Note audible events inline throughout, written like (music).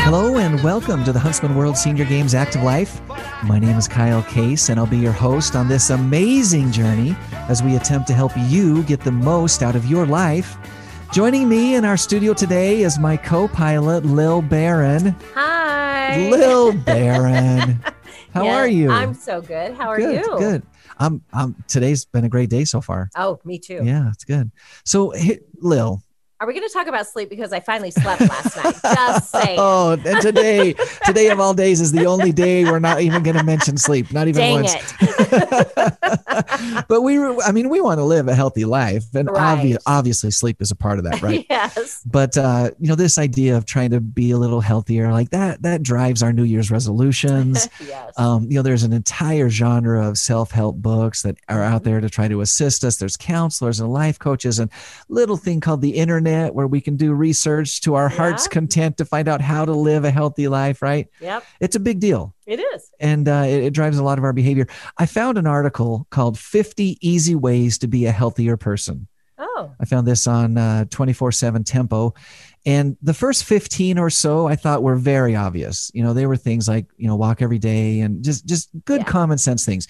Hello and welcome to the Huntsman World Senior Games Active Life. My name is Kyle Case, and I'll be your host on this amazing journey as we attempt to help you get the most out of your life. Joining me in our studio today is my co pilot, Lil Barron. Hi. Lil (laughs) Barron. How Yeah, are you? I'm so good. How are good, you? Good. I'm, I'm, today's been a great day so far. Oh, me too. Yeah, it's good. So, hi- Lil, Are we going to talk about sleep because I finally slept last night? (laughs) Just saying. Oh, and today, today of all days is the only day we're not even going to mention sleep, not even Dang once. it. (laughs) but we, I mean, we want to live a healthy life, and obvi- obviously, sleep is a part of that, right? (laughs) yes. But uh, you know, this idea of trying to be a little healthier, like that, that drives our New Year's resolutions. (laughs) yes. Um, you know, there's an entire genre of self-help books that are out there to try to assist us. There's counselors and life coaches and little thing called the internet where we can do research to our heart's content to find out how to live a healthy life, right? yep. It's a big deal It is. and uh, it, it drives a lot of our behavior. I found an article called 50 Easy Ways to Be a Healthier Person. Oh, I found this on uh, 24 7 Tempo. And the first 15 or so I thought were very obvious. You know, they were things like, you know, walk every day and just, just good Yeah. common sense things.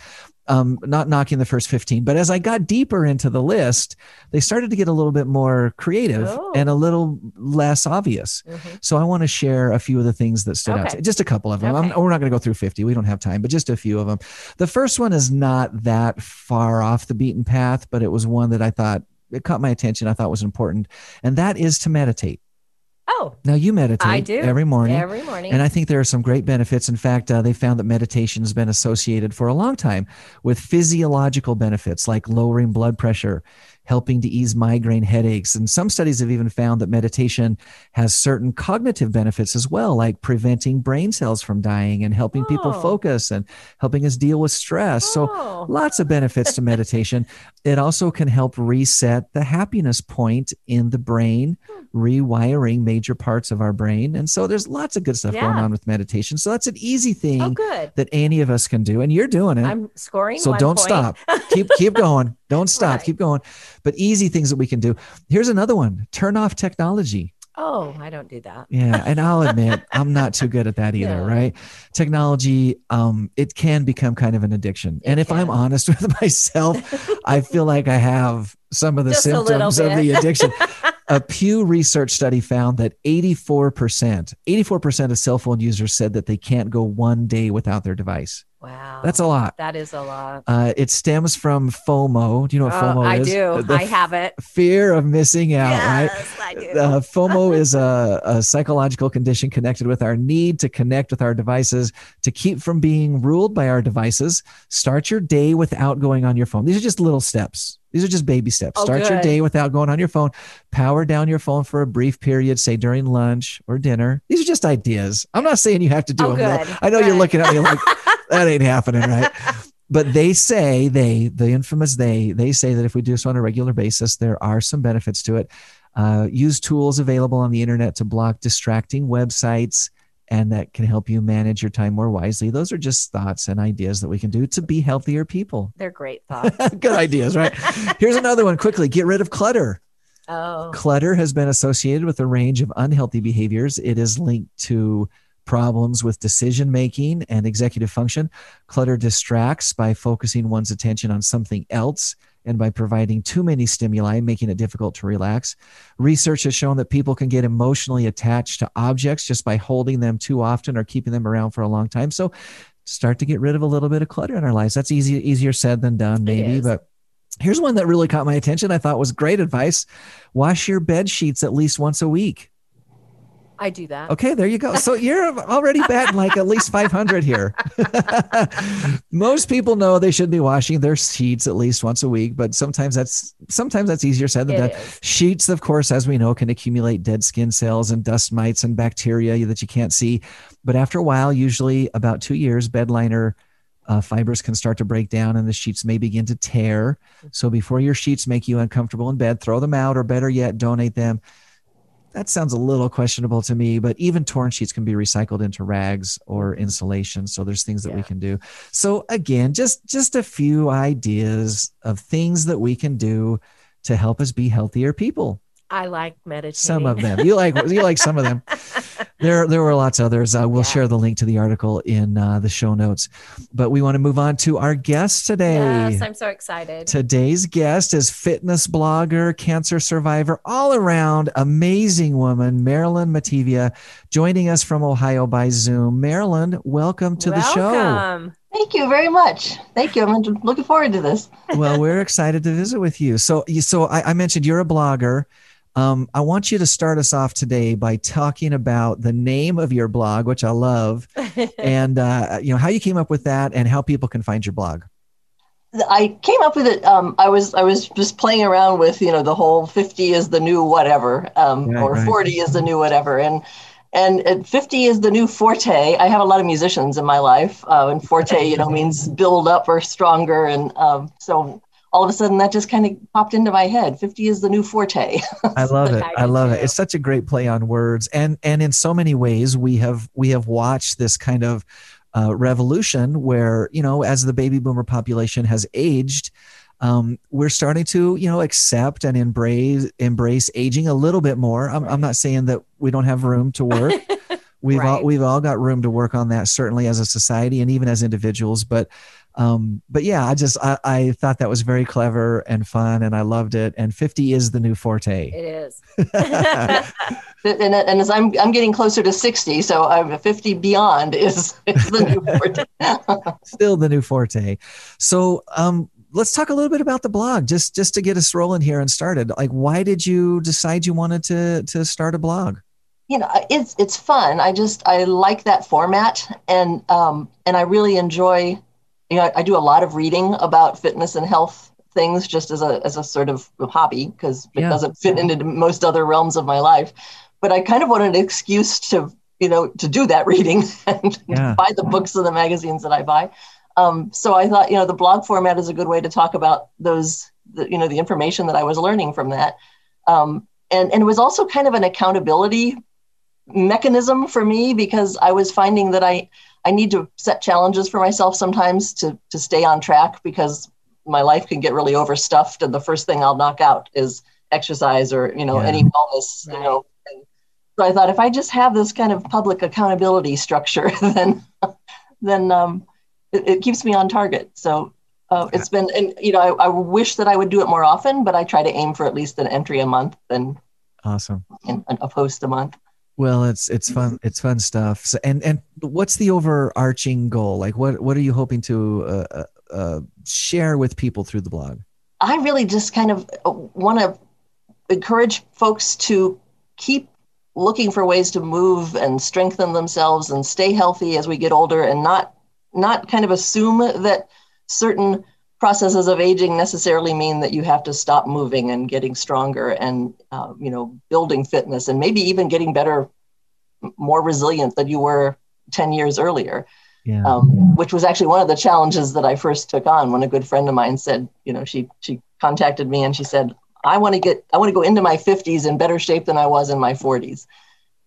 Um, not knocking the first 15. But as I got deeper into the list, they started to get a little bit more creative Oh. and a little less obvious. mhm. So I want to share a few of the things that stood out. Okay. To, just a couple of them. Okay. we're not going to go through 50. We don't have time, but just a few of them. The first one is not that far off the beaten path, but it was one that I thought it caught my attention. I thought was important, and that is to meditate. Oh, Now you meditate I do every morning. every morning. And I think there are some great benefits. In fact, uh, they found that meditation has been associated for a long time with physiological benefits like lowering blood pressure, helping to ease migraine headaches. And some studies have even found that meditation has certain cognitive benefits as well, like preventing brain cells from dying and helping people Oh. focus and helping us deal with stress. So oh, lots of benefits to meditation. It also can help reset the happiness point in the brain, hmm. rewiring major parts of our brain. And so there's lots of good stuff going on with meditation. So that's an easy oh, thing good. that any of us can do. And you're doing it. I'm scoring. so don't point. stop. (laughs) keep keep going. Don't stop. Right. Keep going. But easy things that we can do. Here's another one. Turn off technology. Oh, I don't do that. Yeah, and I'll (laughs) admit I'm not too good at that either, No. right? Technology, um, it can become kind of an addiction. It and if I'm honest (laughs) with myself, I feel like I have some of the Just symptoms of the addiction. (laughs) a Pew Research study found that 84%, 84% of cell phone users said that they can't go one day without their device. Wow. That's a lot. That is a lot. Uh, it stems from FOMO. Do you know what Oh, FOMO I is? I do. The I have it. fear of missing out, right? yes, I do. Uh, FOMO is a, a psychological condition connected with our need to connect with our devices to keep from being ruled by our devices. Start your day without going on your phone. These are just little steps. These are just baby steps. Oh, Start your day without going on your phone. Power down your phone for a brief period, say during lunch or dinner. These are just ideas. I'm not saying you have to do Oh, them. good. I know you're looking at me like (laughs) that ain't happening, right? But they say they, the infamous they, they say that if we do this on a regular basis, there are some benefits to it. Uh, use tools available on the internet to block distracting websites, and that can help you manage your time more wisely. Those are just thoughts and ideas that we can do to be healthier people. They're great thoughts. (laughs) Good ideas, right? Here's another one quickly get rid of clutter. Oh, Clutter has been associated with a range of unhealthy behaviors. It is linked to problems with decision making and executive function. Clutter distracts by focusing one's attention on something else and by providing too many stimuli, making it difficult to relax. Research has shown that people can get emotionally attached to objects just by holding them too often or keeping them around for a long time. So start to get rid of a little bit of clutter in our lives. That's easy, easier said than done, maybe, but Here's one that really caught my attention. I thought was great advice. Wash your bed sheets at least once a week. I do that. Okay, there you go. So (laughs) you're already batting like at least 500 here. (laughs) Most people know they should be washing their sheets at least once a week, but sometimes that's sometimes that's easier said than It done. is. Sheets, of course, as we know, can accumulate dead skin cells and dust mites and bacteria that you can't see. But after a while, usually about two years, bed liner uh, fibers can start to break down and the sheets may begin to tear. So before your sheets make you uncomfortable in bed, throw them out or better yet, donate them. That sounds a little questionable to me, but even torn sheets can be recycled into rags or insulation. So there's things that we can do. So again, just just a few ideas of things that we can do to help us be healthier people. I like meditating. Some of them. You like you like some of them. (laughs) There there were lots of others. Uh, we'll Yeah. share the link to the article in uh, the show notes. But we want to move on to our guest today. Yes, I'm so excited. Today's guest is fitness blogger, cancer survivor, all around amazing woman, Marilyn Mativia, joining us from Ohio by Zoom. Marilyn, welcome to the show. Welcome. Thank you very much. Thank you. I'm looking forward to this. well, we're (laughs) excited to visit with you. So, so I, I mentioned you're a blogger. Um, I want you to start us off today by talking about the name of your blog, which I love, (laughs) and uh, you know how you came up with that, and how people can find your blog. I came up with it. Um, I was I was just playing around with you know the whole 50 is the new whatever, um, Right, or right. 40 is the new whatever, and and at 50 is the new forte. I have a lot of musicians in my life, uh, and forte you know (laughs) means build up or stronger, and um, so all of a sudden that just kind of popped into my head. 50 is the new forte. I (laughs) love it. I I do love it. It's such a great play on words, and and in so many ways we have we have watched this kind of uh, revolution where you know as the baby boomer population has aged. Um, we're starting to, you know, accept and embrace embrace aging a little bit more. I'm, I'm not saying that we don't have room to work. (laughs) We've all we've all got room to work on that, certainly as a society and even as individuals. But um, but yeah, I just I, I thought that was very clever and fun, and I loved it. And 50 is the new forte. It is. (laughs) and, and as I'm I'm getting closer to 60, so I'm 50 beyond is, is the new forte. (laughs) still the new forte. So um, let's talk a little bit about the blog, just just to get us rolling here and started. Like, why did you decide you wanted to to start a blog? you know it's it's fun i just i like that format and um and i really enjoy you know i, I do a lot of reading about fitness and health things just as a as a sort of hobby because it Yeah. doesn't fit into most other realms of my life but i kind of wanted an excuse to you know to do that (laughs) reading and Yeah. buy the books and the magazines that i buy um, so i thought you know the blog format is a good way to talk about those the, you know the information that i was learning from that um, and and it was also kind of an accountability mechanism for me because I was finding that I I need to set challenges for myself sometimes to to stay on track because my life can get really overstuffed and the first thing I'll knock out is exercise or you know Yeah. any wellness you know. And so I thought if I just have this kind of public accountability structure (laughs) then then um, it, it keeps me on target. So uh, it's been and you know I, I wish that I would do it more often but I try to aim for at least an entry a month and, Awesome. and a post a month Well, it's it's fun. It's fun stuff. So, and and what's the overarching goal? Like, what what are you hoping to uh, uh, uh, share with people through the blog? I really just kind of want to encourage folks to keep looking for ways to move and strengthen themselves and stay healthy as we get older and not not kind of assume that certain processes of aging necessarily mean that you have to stop moving and getting stronger and uh, you know building fitness and maybe even getting better more resilient than you were 10 years earlier Yeah. um, which was actually one of the challenges that I first took on when a good friend of mine said, you know, she she contacted me and she said, I want to get I want to go into my 50s in better shape than I was in my 40s.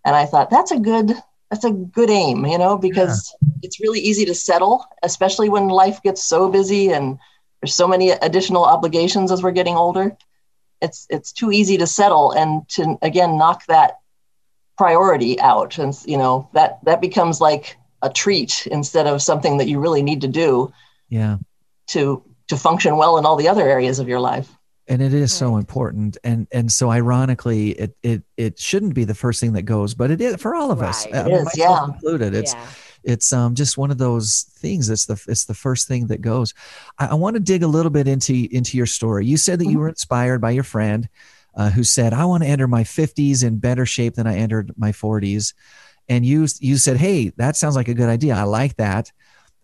And I thought that's a good that's a good aim, you know, because it's really easy to settle, especially when life gets so busy and there's so many additional obligations as we're getting older. It's it's too easy to settle and to again knock that priority out and you know that that becomes like a treat instead of something that you really need to do yeah. to to function well in all the other areas of your life. and it is so important and and so ironically it it it shouldn't be the first thing that goes but it is for all of us Right. I mean, is, myself yeah. included it's yeah. It's um just one of those things it's the it's the first thing that goes. I, I want to dig a little bit into into your story. You said that you Mhm. were inspired by your friend uh, who said i want to enter my 50s in better shape than i entered my 40s and you you said hey that sounds like a good idea. I like that.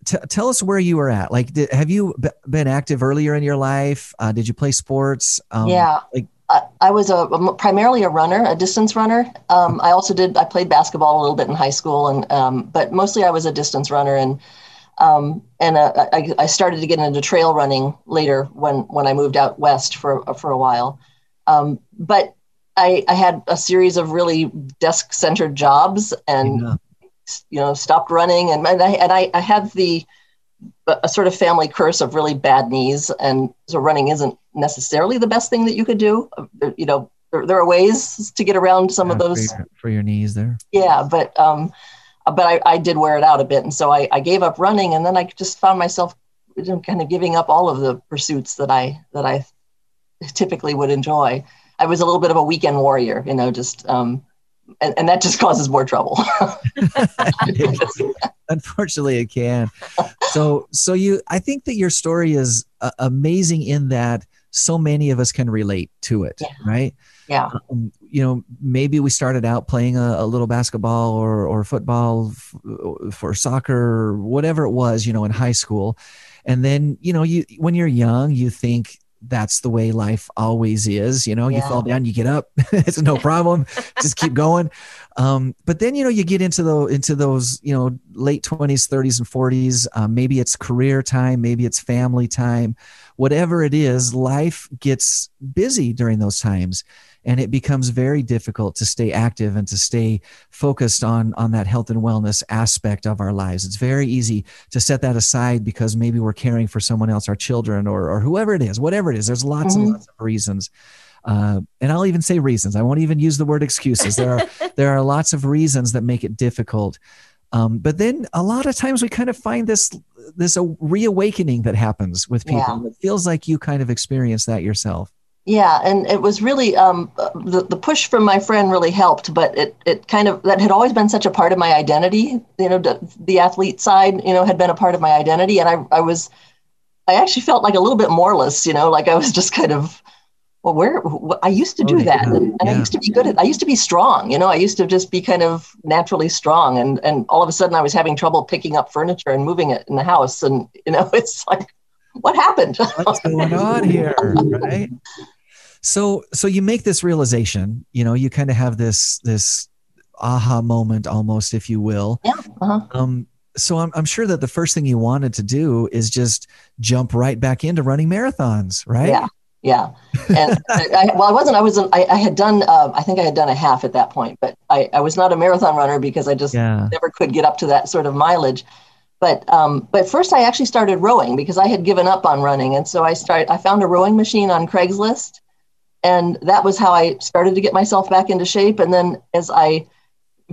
T- tell us where you were at. Like did, have you b- been active earlier in your life? Uh, did you play sports? Um, yeah. like- I, I was a, primarily a runner, a distance runner. Um, I also did. I played basketball a little bit in high school, and um, but mostly I was a distance runner. And um, and uh, I, I started to get into trail running later when when I moved out west for for a while. Um, but I, I had a series of really desk centered jobs, and yeah. you know stopped running and, and I and I, I had the a sort of family curse of really bad knees and so running isn't necessarily the best thing that you could do Uh, you know there, there are ways to get around some of those for your, for your knees there. yeah but um but i, I did wear it out a bit and so I, I gave up running and then i just found myself kind of giving up all of the pursuits that i that i typically would enjoy i was a little bit of a weekend warrior you know just um and, and that just (laughs) causes more trouble (laughs) (laughs) Unfortunately, it can. So, so you, I think that your story is uh, amazing in that so many of us can relate to it, Yeah. right? yeah um, you know, maybe we started out playing a, a little basketball or, or football f- for soccer or whatever it was, you know, in high school. And then, you know, you, when you're young, you think that's the way life always is. You know, you fall down, you get up, (laughs) it's no problem. Just keep going. Um, but then, you know, you get into the, into those, you know, late twenties, thirties and forties, um, maybe it's career time, maybe it's family time, whatever it is, life gets busy during those times and it becomes very difficult to stay active and to stay focused on on that health and wellness aspect of our lives it's very easy to set that aside because maybe we're caring for someone else our children or or whoever it is whatever it is there's lots and Mhm. lots of reasons uh, and I'll even say reasons. I won't even use the word excuses. There are (laughs) there are lots of reasons that make it difficult. Um, but then a lot of times we kind of find this this a reawakening that happens with people. It feels like you kind of experienced that yourself. Yeah, and it was really um, the the push from my friend really helped, but it it kind of that had always been such a part of my identity. You know, the, the athlete side, you know, had been a part of my identity, and I I was I actually felt like a little bit moreless. You know, like I was (laughs) just kind of well, where I used to do Oh, that, yeah, and, and I used to be good at. I used to be strong. You know, I used to just be kind of naturally strong, and and all of a sudden I was having trouble picking up furniture and moving it in the house, and you know, (laughs) it's like, what happened? what's going on here right so so you make this realization you know you kind of have this this aha moment almost if you will Yeah, uh-huh. um so I'm, I'm sure that the first thing you wanted to do is just jump right back into running marathons right Yeah. Yeah, and I, well, I wasn't. I was. I, I had done. Uh, I think I had done a half at that point, but I, I was not a marathon runner because I just yeah never could get up to that sort of mileage. But um, but first, I actually started rowing because I had given up on running, and so I started. I found a rowing machine on Craigslist, and that was how I started to get myself back into shape. And then as I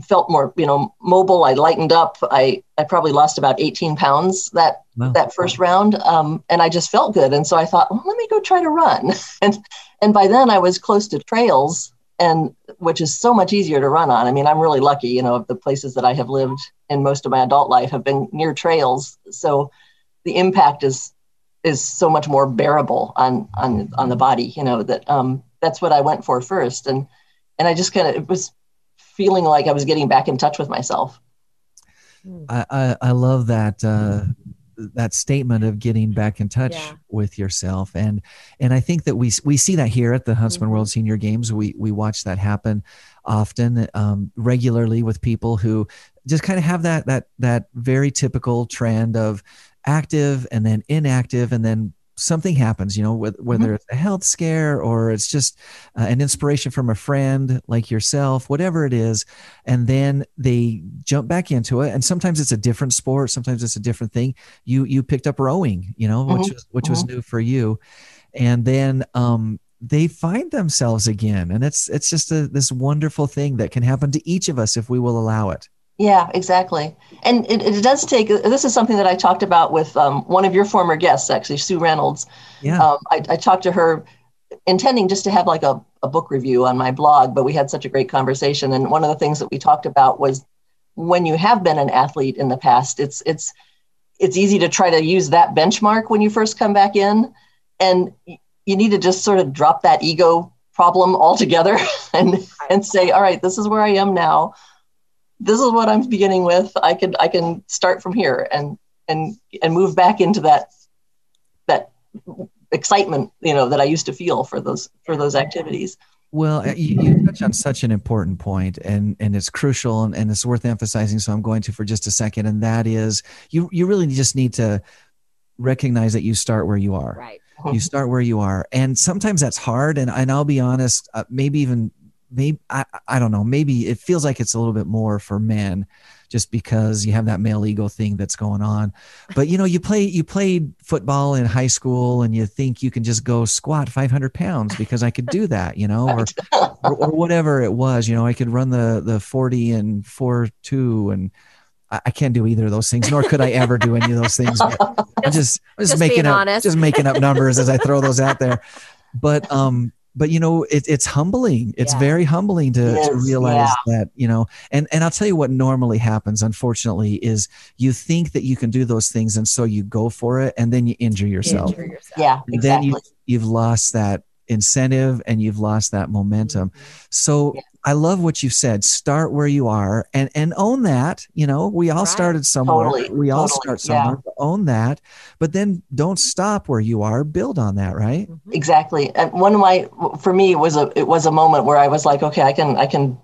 felt more, you know, mobile, I lightened up. I I probably lost about 18 pounds that Wow. that first round, um, and I just felt good. And so I thought, well, let me go try to run. (laughs) and and by then I was close to trails, and which is so much easier to run on. I mean, I'm really lucky. You know, of the places that I have lived in most of my adult life have been near trails, so the impact is is so much more bearable on on on the body. You know that um, that's what I went for first, and and I just kind of it was feeling like I was getting back in touch with myself. I, I, I love that uh, that statement of getting back in touch Yeah. with yourself, and and I think that we we see that here at the Huntsman Mhm. World Senior Games. We we watch that happen often, um, regularly with people who just kind of have that that that very typical trend of active and then inactive and then something happens you know whether, whether it's a health scare or it's just uh, an inspiration from a friend like yourself whatever it is and then they jump back into it. And sometimes it's a different sport sometimes it's a different thing. You you picked up rowing you know which Mhm. was which was new for you. And then um they find themselves again. And it's it's just a, this wonderful thing that can happen to each of us if we will allow it Yeah, exactly. And it, it does take, this is something that I talked about with um, one of your former guests, actually, Sue Reynolds. yeah Um, I, I talked to her intending just to have like a, a book review on my blog, but we had such a great conversation. And one of the things that we talked about was when you have been an athlete in the past, it's, it's, it's easy to try to use that benchmark when you first come back in. And you need to just sort of drop that ego problem altogether (laughs) and, and say, all right, this is where I am now this is what I'm beginning with. I can I can start from here and and and move back into that that excitement you know that I used to feel for those for those activities. Well, uh, you, you touch on such an important point, and and it's crucial, and, and it's worth emphasizing. So I'm going to for just a second, and that is you you really just need to recognize that you start where you are. Right. You start where you are, and sometimes that's hard. And and I'll be honest, uh, maybe even maybe I, I don't know. Maybe it feels like it's a little bit more for men just because you have that male ego thing that's going on. But you know you play you played football in high school and you think you can just go squat 500 pounds because i could do that you know or, (laughs) or, or whatever it was you know i could run the the 40 and 4 2 and I, I can't do either of those things nor could i ever do any of those things but i'm just (laughs) I'm just, Just making up honest. just making up numbers as i throw those out there. But um but you know it, it's humbling it's Yeah. very humbling to, It to realize that you know and and i'll tell you what normally happens unfortunately is you think that you can do those things and so you go for it and then you injure yourself Injure yourself. Yeah, And then you, you've lost that incentive and you've lost that momentum mm-hmm. so Yeah. I love what you've said. Start where you are and and own that you know we all Right. started somewhere. Totally, we all totally, start somewhere own that. But then don't stop where you are. Build on that right? Mhm. exactly. And one of my for me it was a it was a moment where i was like okay i can i can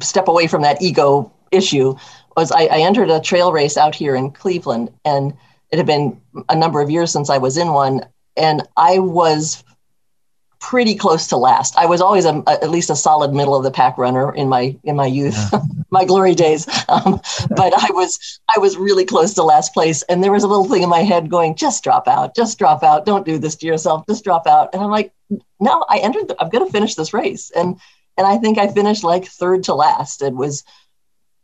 step away from that ego issue. Was I, I entered a trail race out here in cleveland and it had been a number of years since i was in one. And i was pretty close to last. I was always a, at least a solid middle of the pack runner in my in my youth (laughs) my glory days. Um, but i was i was really close to last place and there was a little thing in my head going just drop out just drop out don't do this to yourself just drop out. And i'm like no i entered the, i'm going to finish this race. And and i think i finished like third to last. It was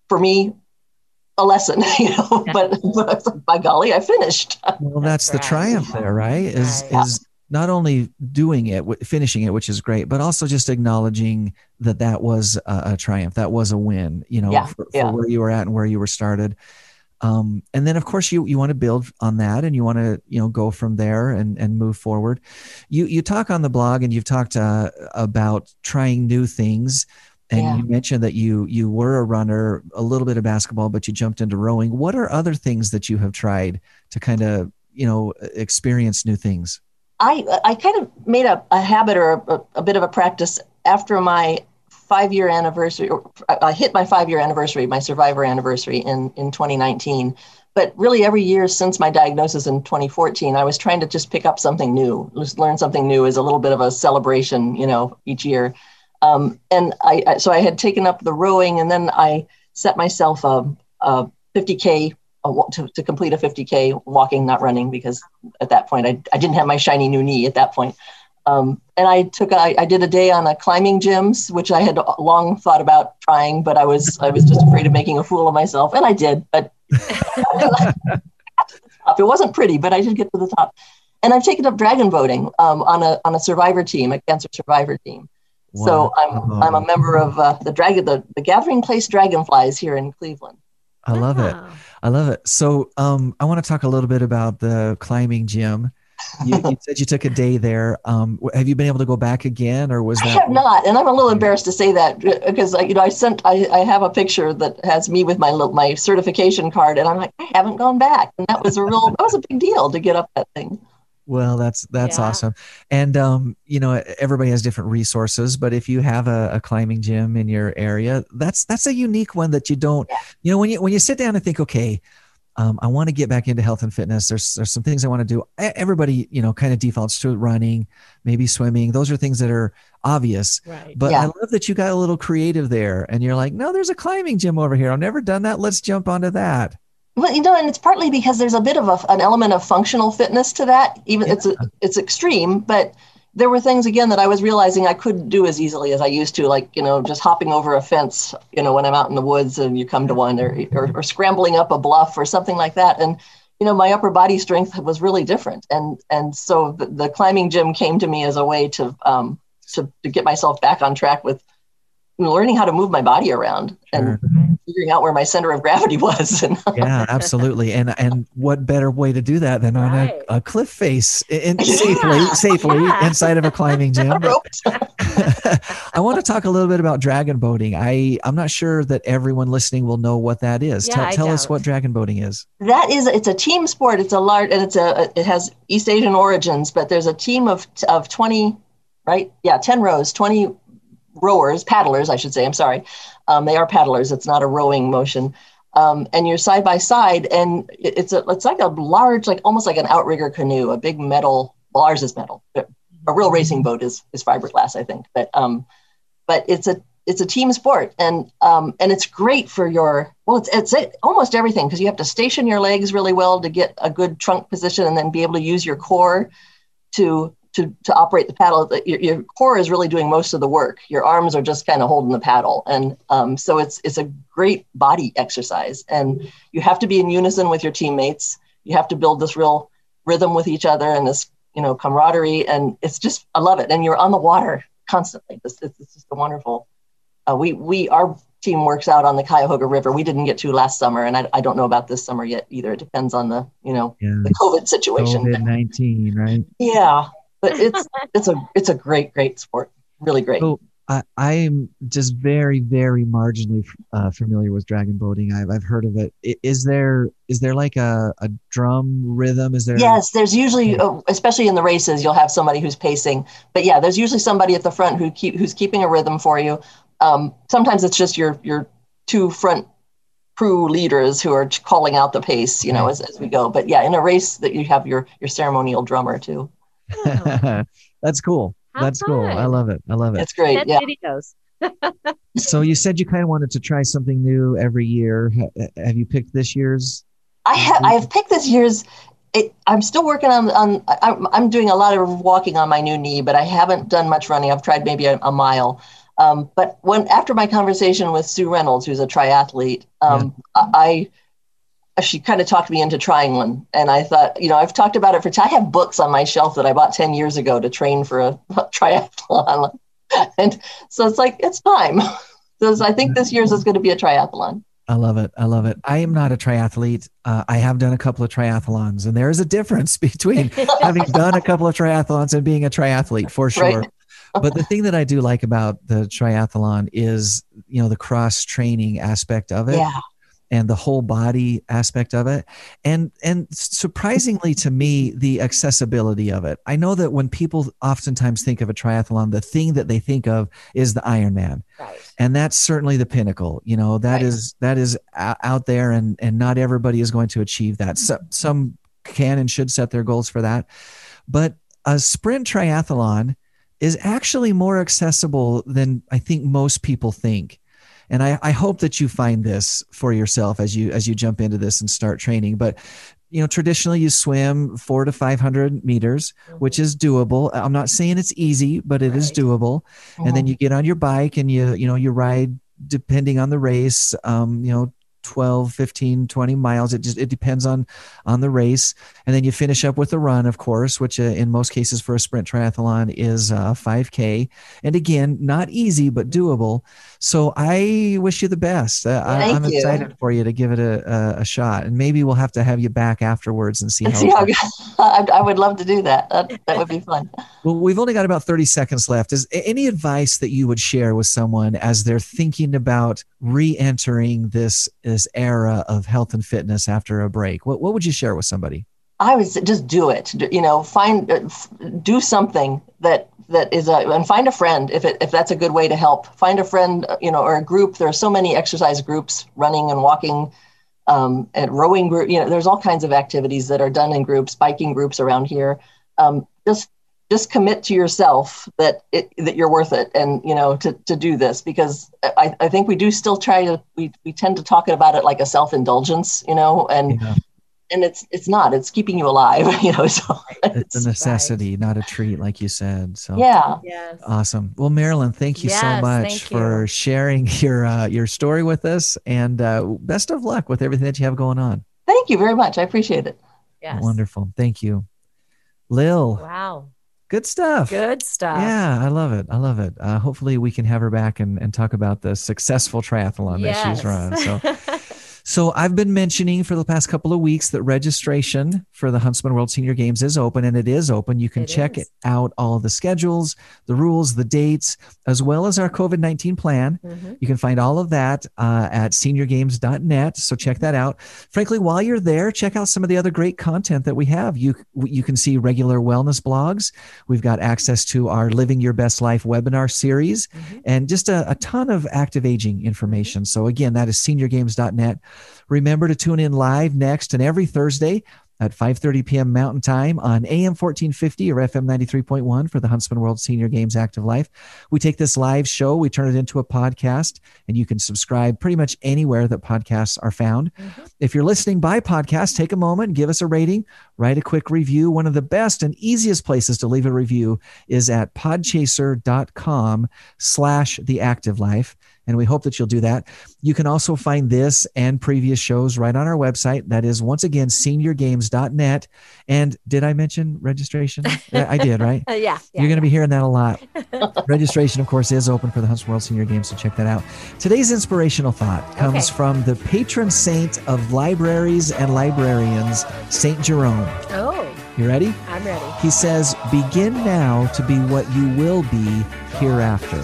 for me a lesson (laughs) you know but, but I was like, by golly i finished. Well, that's the right. triumph there, right? Is Right. is not only doing it, finishing it, which is great, but also just acknowledging that that was a, a triumph, that was a win. You know, Yeah, for, for where you were at and where you were started. Um, and then, of course, you you want to build on that, and you want to you know go from there and and move forward. You you talk on the blog, and you've talked uh, about trying new things. And Yeah. you mentioned that you you were a runner, a little bit of basketball, but you jumped into rowing. What are other things that you have tried to kind of you know experience new things? I I kind of made a, a habit or a, a bit of a practice after my five year anniversary. Or I hit my five year anniversary, my survivor anniversary in in 2019. But really, every year since my diagnosis in 2014, I was trying to just pick up something new, just learn something new as a little bit of a celebration, you know, each year. Um, and I, I so I had taken up the rowing, and then I set myself a, a 50k a to, to complete a 50k walking, not running, because at that point I, I didn't have my shiny new knee at that point. Um, and I took I, I did a day on a climbing gyms, which I had long thought about trying, but I was I was just afraid of making a fool of myself, and I did. But (laughs) it wasn't pretty, but I did get to the top. And I've taken up dragon boating um, on a on a survivor team, a cancer survivor team. So I'm I'm a member of uh, the dragon the, the Gathering Place Dragonflies here in Cleveland. I love it. I love it. So, um, I want to talk a little bit about the climbing gym. You, you (laughs) said you took a day there. Um, have you been able to go back again, or was that? I have not, and I'm a little embarrassed to say that because you know I sent I, I have a picture that has me with my little- my certification card, and I'm like I haven't gone back, and that was a real that was a big deal to get up that thing. Well, that's that's Yeah. awesome. And um, you know, everybody has different resources, but if you have a, a climbing gym in your area, that's that's a unique one that you don't. Yeah. You know, when you when you sit down and think, okay, um, I want to get back into health and fitness. There's there's some things I want to do. Everybody, you know, kind of defaults to running, maybe swimming. Those are things that are obvious. Right. But Yeah. I love that you got a little creative there, and you're like, no, there's a climbing gym over here. I've never done that. Let's jump onto that. Well, you know, and it's partly because there's a bit of a, an element of functional fitness to that. Even it's a, it's extreme, but there were things again that I was realizing I couldn't do as easily as I used to, like you know, just hopping over a fence, you know, when I'm out in the woods and you come to one, or or, or scrambling up a bluff or something like that. And you know, my upper body strength was really different, and and so the, the climbing gym came to me as a way to um to, to get myself back on track with learning how to move my body around and figuring out where my center of gravity (laughs) was. Yeah, absolutely. And and what better way to do that than on Right. a, a cliff face in, (laughs) safely, Yeah. safely (laughs) Yeah. inside of a climbing gym. I want to talk a little bit about dragon boating. I I'm not sure that everyone listening will know what that is. Yeah, tell tell us what dragon boating is. that is it's a team sport it's a large and it's a it has east asian origins but there's a team of of 20 right yeah 10 rows 20 rowers paddlers i should say i'm sorry um, they are paddlers. It's not a rowing motion. Um, and you're side by side and it's a it's like a large like almost like an outrigger canoe. A big metal well ours is metal. A real racing boat is is fiberglass i think. But um but it's a it's a team sport. And um, and it's great for your well it's it's it, almost everything because you have to station your legs really well to get a good trunk position and then be able to use your core to to to operate the paddle your, your core is really doing most of the work your arms are just kind of holding the paddle and um, so it's it's a great body exercise and you have to be in unison with your teammates you have to build this real rhythm with each other and this you know camaraderie and it's just i love it and you're on the water constantly this, this, this is a wonderful uh, we we our team works out on the Cuyahoga River. We didn't get to last summer, and I, I don't know about this summer yet either. It depends on the you know Yeah. the COVID situation. COVID nineteen, right? Yeah, but it's (laughs) it's a it's a great great sport. Really great. So I, I'm just very, very marginally uh, familiar with dragon boating. I've, I've heard of it. Is there is there like a, a drum rhythm? Is there? Yes, there's usually, uh, especially in the races, you'll have somebody who's pacing. But yeah, there's usually somebody at the front who keep who's keeping a rhythm for you. Um, sometimes it's just your your two front crew leaders who are calling out the pace, you know, as, as we go. But yeah, in a race, that you have your your ceremonial drummer too. (laughs) That's cool. How That's cool. I love it. I love it. That's great. Send Yeah. videos. (laughs) So you said you kind of wanted to try something new every year. Have you picked this year's? I have I have picked this year's. It, I'm still working on on. I'm, I'm doing a lot of walking on my new knee, but I haven't done much running. I've tried maybe a, a mile. Um, but when after my conversation with Sue Reynolds, who's a triathlete, um, I, I she kind of talked me into trying one, and I thought, you know, I've talked about it for. T- I have books on my shelf that I bought ten years ago to train for a, (laughs) triathlon, and so it's like it's time. (laughs) So I think this year's is going to be a triathlon. I love it. I love it. I am not a triathlete. Uh, I have done a couple of triathlons, and there is a difference (laughs) between having done a couple of triathlons and being a triathlete for sure. Right. but the thing that I do like about the triathlon is, you know, the cross training aspect of it Yeah, and the whole body aspect of it. And and surprisingly to me, the accessibility of it. I know that when people oftentimes think of a triathlon, the thing that they think of is the Ironman Right. and that's certainly the pinnacle you know that Right. is that is out there and and not everybody is going to achieve that so, some can and should set their goals for that but a sprint triathlon is actually more accessible than i think most people think and I, I hope that you find this for yourself as you as you jump into this and start training. But you know traditionally you swim four to 500 meters which is doable. I'm not saying it's easy but it is Right. doable. And then Mhm. you get on your bike and you you know you ride depending on the race. Um you know 12 15 20 miles it just it depends on on the race and then you finish up with a run of course which uh, in most cases for a sprint triathlon is uh, 5k and again not easy but doable so i wish you the best uh, I, i'm you. excited for you to give it a, a, a shot and maybe we'll have to have you back afterwards and see how, (laughs) see how. I, (laughs) I would love to do that. That, that would be fun. Well, we've only got about 30 seconds left. Is any advice that you would share with someone as they're thinking about re-entering this this era of health and fitness after a break? What what would you share with somebody? I would say just do it. You know, find uh, do something that that is a and find a friend if it if that's a good way to help. Find a friend, uh, you know, or a group. There are so many exercise groups, running and walking, um, and rowing group. You know, there's all kinds of activities that are done in groups, biking groups around here. Um, just just commit to yourself that it, that you're worth it, and you know to to do this because I, I think we do still try to we we tend to talk about it like a self indulgence, you know, and Yeah, and it's it's not it's keeping you alive (laughs) you know so it's a necessity, not a treat, like you said. So yeah Yes. awesome. Well, Marilyn, thank you so much thank for you. sharing (laughs) your uh, your story with us, and uh, best of luck with everything that you have going on. thank you very much i appreciate it Yes. Wonderful, thank you, Lil. Wow. Good stuff. Good stuff. Yeah, I love it. I love it. Uh, hopefully, we can have her back and, and talk about the successful triathlon that she's run. So, (laughs) so I've been mentioning for the past couple of weeks that registration for the Huntsman World Senior Games is open, and it is open. You can It check is. out, all the schedules, the rules, the dates, as well as our COVID nineteen plan. Mhm. You can find all of that uh, at seniorgames.net. So check that out. Frankly, while you're there, check out some of the other great content that we have. You you can see regular wellness blogs. We've got access to our Living Your Best Life webinar series Mhm. and just a, a ton of active aging information. So again, that is seniorgames.net. Remember to tune in live next and every Thursday at 5:30 p.m. Mountain Time on AM 1450 or FM 93.1 for the Huntsman World Senior Games Active Life. We take this live show, we turn it into a podcast, and you can subscribe pretty much anywhere that podcasts are found. Mm-hmm. If you're listening by podcast, take a moment, give us a rating, write a quick review. One of the best and easiest places to leave a review is at podchaser.com slash the active life. And we hope that you'll do that. You can also find this and previous shows right on our website. That is once again seniorgames.net. And did I mention registration? I did, right? (laughs) Yeah. yeah You're going to be hearing that a lot. (laughs) Registration, of course, is open for the Huntsman World Senior Games, so check that out. Today's inspirational thought comes Okay. from the patron saint of libraries and librarians, Saint Jerome. Oh, You ready? I'm ready. He says, Begin now to be what you will be hereafter.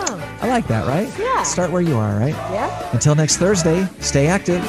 Oh, I like that, right? Yeah. Start where you are, right? yeah. Until next Thursday, stay active.